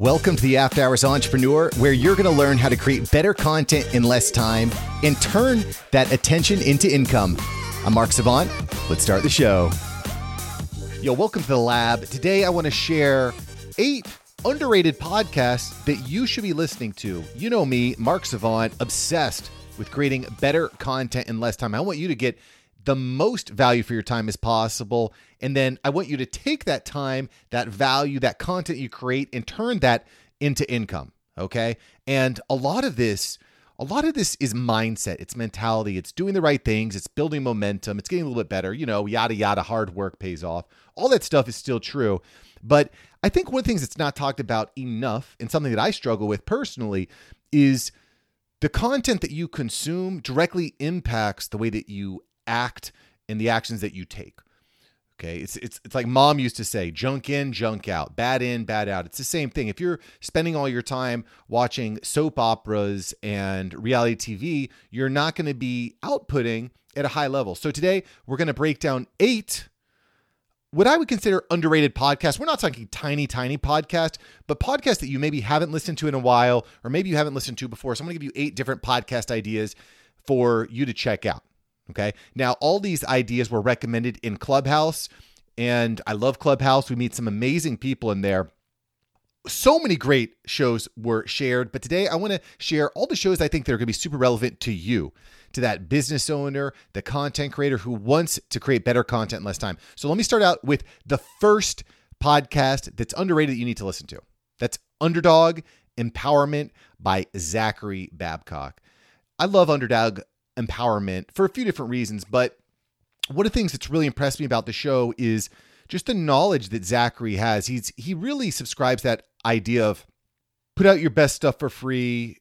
Welcome to the After Hours Entrepreneur, where you're going to learn how to create better content in less time and turn that attention into income. I'm Mark Savant. Let's start the show. Yo, welcome to the lab. Today, I want to share eight underrated podcasts that you should be listening to. You know me, Mark Savant, obsessed with creating better content in less time. I want you to get the most value for your time as possible. And then I want you to take that time, that value, that content you create, and turn that into income. Okay. And a lot of this, a lot of this is mindset, it's mentality, it's doing the right things, it's building momentum, it's getting a little bit better, you know, yada, yada, hard work pays off. All that stuff is still true. But I think one of the things that's not talked about enough, and something that I struggle with personally, is the content that you consume directly impacts the way that you act and the actions that you take. Okay, it's it's it's like mom used to say, junk in, junk out, bad in, bad out. It's the same thing. If you're spending all your time watching soap operas and reality TV, you're not going to be outputting at a high level. So today we're going to break down eight what I would consider underrated podcasts. We're not talking tiny, tiny podcast, but podcasts that you maybe haven't listened to in a while, or maybe you haven't listened to before. So I'm going to give you eight different podcast ideas for you to check out. Okay. Now, all these ideas were recommended in Clubhouse, and I love Clubhouse. We meet some amazing people in there. So many great shows were shared, but today I want to share all the shows I think that are going to be super relevant to you, to that business owner, the content creator who wants to create better content in less time. So let me start out with the first podcast that's underrated that you need to listen to. That's Underdog Empowerment by Zachary Babcock. I love Underdog empowerment for a few different reasons. But one of the things that's really impressed me about the show is just the knowledge that Zachary has. He's he really subscribes that idea of put out your best stuff for free,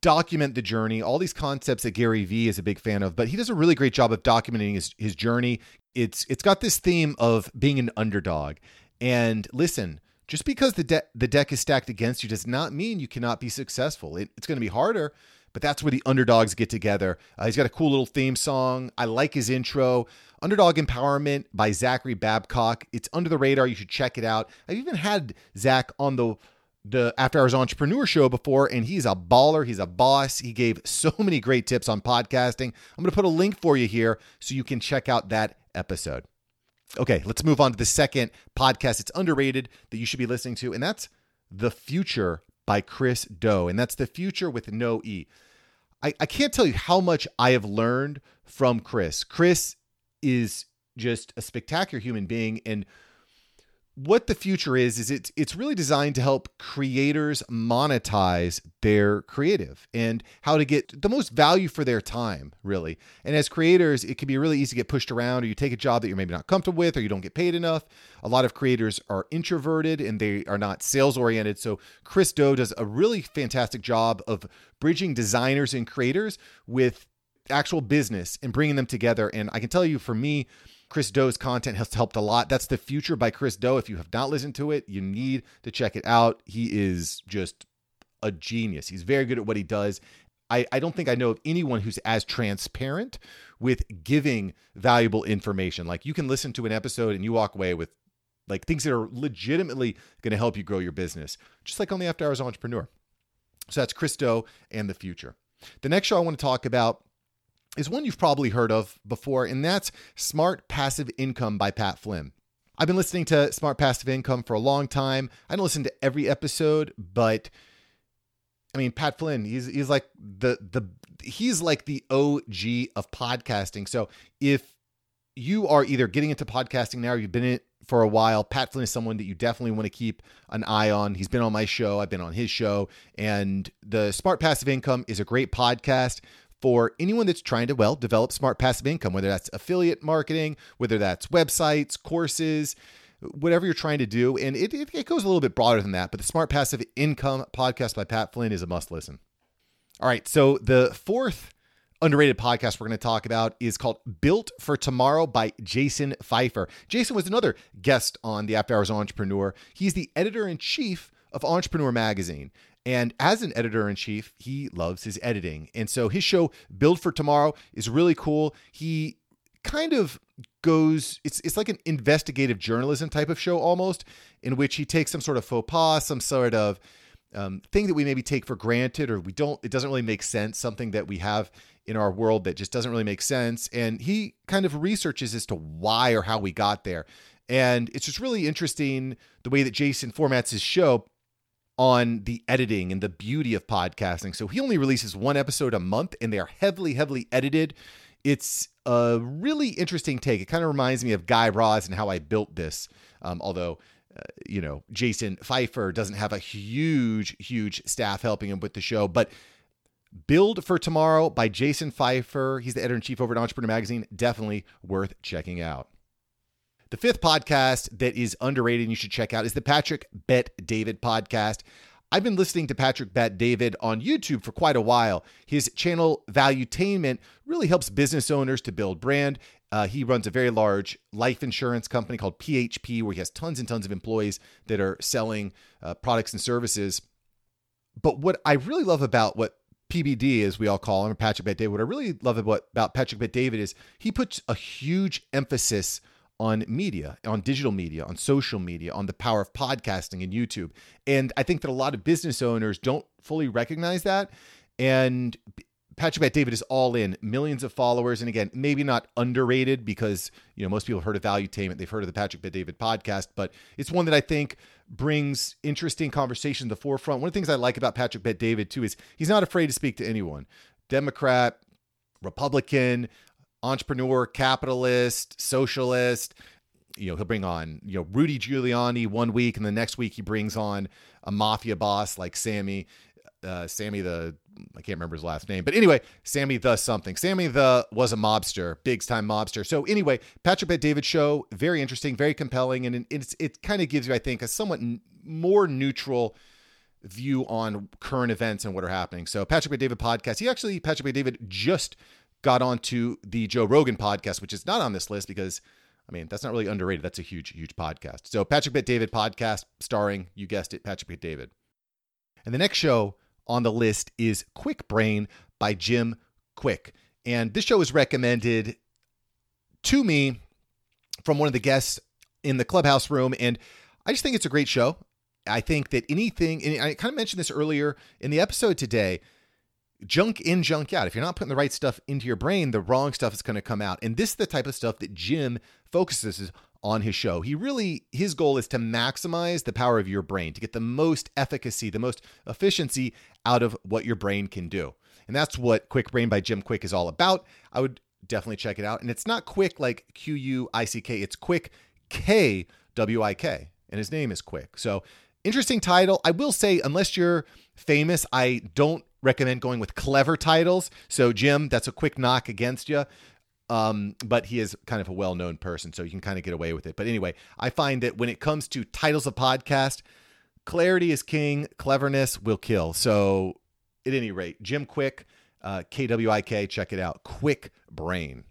document the journey, all these concepts that Gary Vee is a big fan of, but he does a really great job of documenting his his journey. It's it's got this theme of being an underdog. And listen, just because the de- the deck is stacked against you does not mean you cannot be successful. It, it's going to be harder, but that's where the underdogs get together. Uh, he's got a cool little theme song. I like his intro. Underdog Empowerment by Zachary Babcock. It's under the radar. You should check it out. I've even had Zach on the the After Hours Entrepreneur Show before, and he's a baller. He's a boss. He gave so many great tips on podcasting. I'm going to put a link for you here so you can check out that episode. Okay, let's move on to the second podcast. It's underrated that you should be listening to, and that's The Futur by Chris Do, And that's The Futur with no E. I, I can't tell you how much I have learned from Chris. Chris is just a spectacular human being. And what the Futur is is it's it's really designed to help creators monetize their creative and how to get the most value for their time really. And as creators it can be really easy to get pushed around or you take a job that you're maybe not comfortable with or you don't get paid enough. A lot of creators are introverted and they are not sales oriented so chris do does a really fantastic job of bridging designers and creators with actual business and bringing them together. And i can tell you for me Chris Do's content has helped a lot. That's The Futur by Chris Do. If you have not listened to it, you need to check it out. He is just a genius. He's very good at what he does. I, I don't think I know of anyone who's as transparent with giving valuable information. Like you can listen to an episode and you walk away with like things that are legitimately going to help you grow your business, just like on the After Hours Entrepreneur. So that's Chris Do and the Futur. The next show I want to talk about is one you've probably heard of before, and that's Smart Passive Income by Pat Flynn. I've been listening to Smart Passive Income for a long time. I don't listen to every episode, but I mean Pat Flynn, he's he's like the the he's like the OG of podcasting. So if you are either getting into podcasting now or you've been in it for a while, Pat Flynn is someone that you definitely want to keep an eye on. He's been on my show, I've been on his show, and the Smart Passive Income is a great podcast for anyone that's trying to, well, develop smart passive income, whether that's affiliate marketing, whether that's websites, courses, whatever you're trying to do. And it, it, it, goes a little bit broader than that, but the Smart Passive Income podcast by Pat Flynn is a must listen. All right. So the fourth underrated podcast we're going to talk about is called Build for Tomorrow by Jason Feifer. Jason was another guest on the After Hours Entrepreneur. He's the editor in chief of Entrepreneur Magazine. And as an editor in chief, he loves his editing. And so his show, Build for Tomorrow, is really cool. He kind of goes it's it's like an investigative journalism type of show almost in which he takes some sort of faux pas some sort of um, thing that we maybe take for granted or we don't, it doesn't really make sense, something that we have in our world that just doesn't really make sense. And he kind of researches as to why or how we got there. And it's just really interesting the way that Jason formats his show on the editing and the beauty of podcasting. So he only releases one episode a month and they are heavily, heavily edited. It's a really interesting take. It kind of reminds me of Guy Raz and how I built this. Um, although, uh, you know, Jason Feifer doesn't have a huge, huge staff helping him with the show. But Build for Tomorrow by Jason Feifer. he's the editor in chief over at Entrepreneur Magazine, definitely worth checking out. The fifth podcast that is underrated and you should check out is the Patrick Bet David podcast. I've been listening to Patrick Bet David on YouTube for quite a while. His channel Valuetainment really helps business owners to build brand. Uh, he runs a very large life insurance company called PHP, where he has tons and tons of employees that are selling uh, products and services. But what I really love about what PBD, as we all call him, Patrick Bet David, what I really love about, about Patrick Bet David is he puts a huge emphasis on media, on digital media, on social media, on the power of podcasting and YouTube. And I think that a lot of business owners don't fully recognize that. And Patrick Bet David is all in, millions of followers. And again, maybe not underrated because, you know, most people have heard of Valuetainment. They've heard of the Patrick Bet David podcast, but it's one that I think brings interesting conversation to the forefront. One of the things I like about Patrick Bet David too is he's not afraid to speak to anyone. Democrat, Republican, entrepreneur, capitalist, socialist. You know, he'll bring on, you know, Rudy Giuliani one week, and the next week he brings on a mafia boss like Sammy, uh, Sammy the, I can't remember his last name, but anyway, Sammy the something. Sammy the was a mobster, big time mobster. So anyway, Patrick Bet David show, very interesting, very compelling, and it's it kind of gives you, I think, a somewhat n- more neutral view on current events and what are happening. So Patrick Bet David podcast, he actually Patrick Bet David just got onto the Joe Rogan podcast, which is not on this list because, I mean, that's not really underrated. That's a huge, huge podcast. So, Patrick Bet David podcast starring, you guessed it, Patrick Bet David. And the next show on the list is Kwik Brain by Jim Kwik. And this show was recommended to me from one of the guests in the clubhouse room. And I just think it's a great show. I think that anything, and I kind of mentioned this earlier in the episode today junk in, junk out. If you're not putting the right stuff into your brain, the wrong stuff is going to come out. And this is the type of stuff that Jim focuses on his show. He really, his goal is to maximize the power of your brain, to get the most efficacy, the most efficiency out of what your brain can do. And that's what Kwik Brain by Jim Kwik is all about. I would definitely check it out. And it's not quick like Q U I C K, it's Kwik K W I K. And his name is Kwik. So interesting title. I will say, unless you're famous, I don't recommend going with clever titles. So, Jim, that's a quick knock against you. Um, but he is kind of a well known person, so you can kind of get away with it. But anyway, I find that when it comes to titles of podcast, clarity is king, cleverness will kill. So, at any rate, Jim Kwik, uh, KWIK, check it out. Kwik Brain.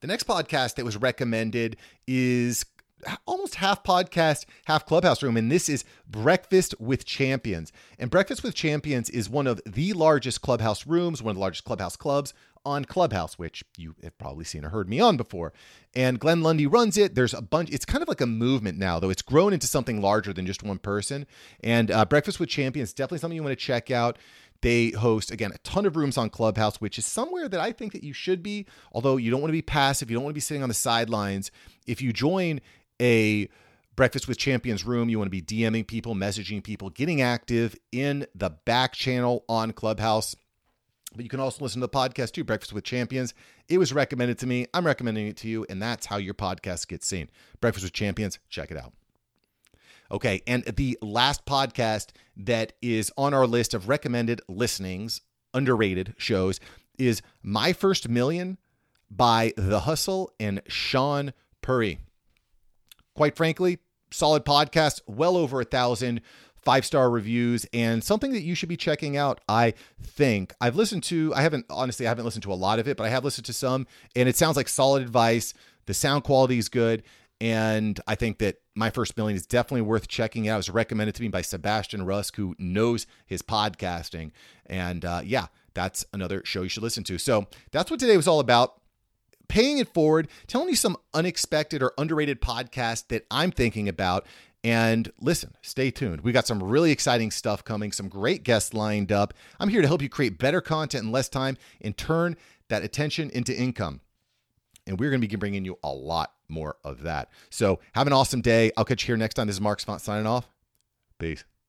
The next podcast that was recommended is almost half podcast, half clubhouse room. And this is Breakfast with Champions. And Breakfast with Champions is one of the largest clubhouse rooms, one of the largest clubhouse clubs on Clubhouse, which you have probably seen or heard me on before. And Glenn Lundy runs it. There's a bunch, it's kind of like a movement now, though. It's grown into something larger than just one person. And uh, Breakfast with Champions, is definitely something you want to check out. They host again a ton of rooms on Clubhouse, which is somewhere that I think that you should be. Although you don't want to be passive, you don't want to be sitting on the sidelines. If you join, a Breakfast with Champions room. You want to be DMing people, messaging people, getting active in the back channel on Clubhouse. But you can also listen to the podcast too, Breakfast with Champions. It was recommended to me. I'm recommending it to you, and that's how your podcast gets seen. Breakfast with Champions, check it out. Okay, and the last podcast that is on our list of recommended listenings, underrated shows, is My First Million by The Hustle and Shaan Puri quite frankly, solid podcast, well over a thousand five star reviews, and something that you should be checking out. I think I've listened to, I haven't, honestly, I haven't listened to a lot of it, but I have listened to some, and it sounds like solid advice. The sound quality is good. And I think that My First Million is definitely worth checking out. It was recommended to me by Sebastian Rusk, who knows his podcasting. And uh, yeah, that's another show you should listen to. So that's what today was all about paying it forward, telling you some unexpected or underrated podcast that I'm thinking about. And listen, stay tuned. We got some really exciting stuff coming, some great guests lined up. I'm here to help you create better content in less time and turn that attention into income. And we're going to be bringing you a lot more of that. So have an awesome day. I'll catch you here next time. This is Mark Savant signing off. Peace.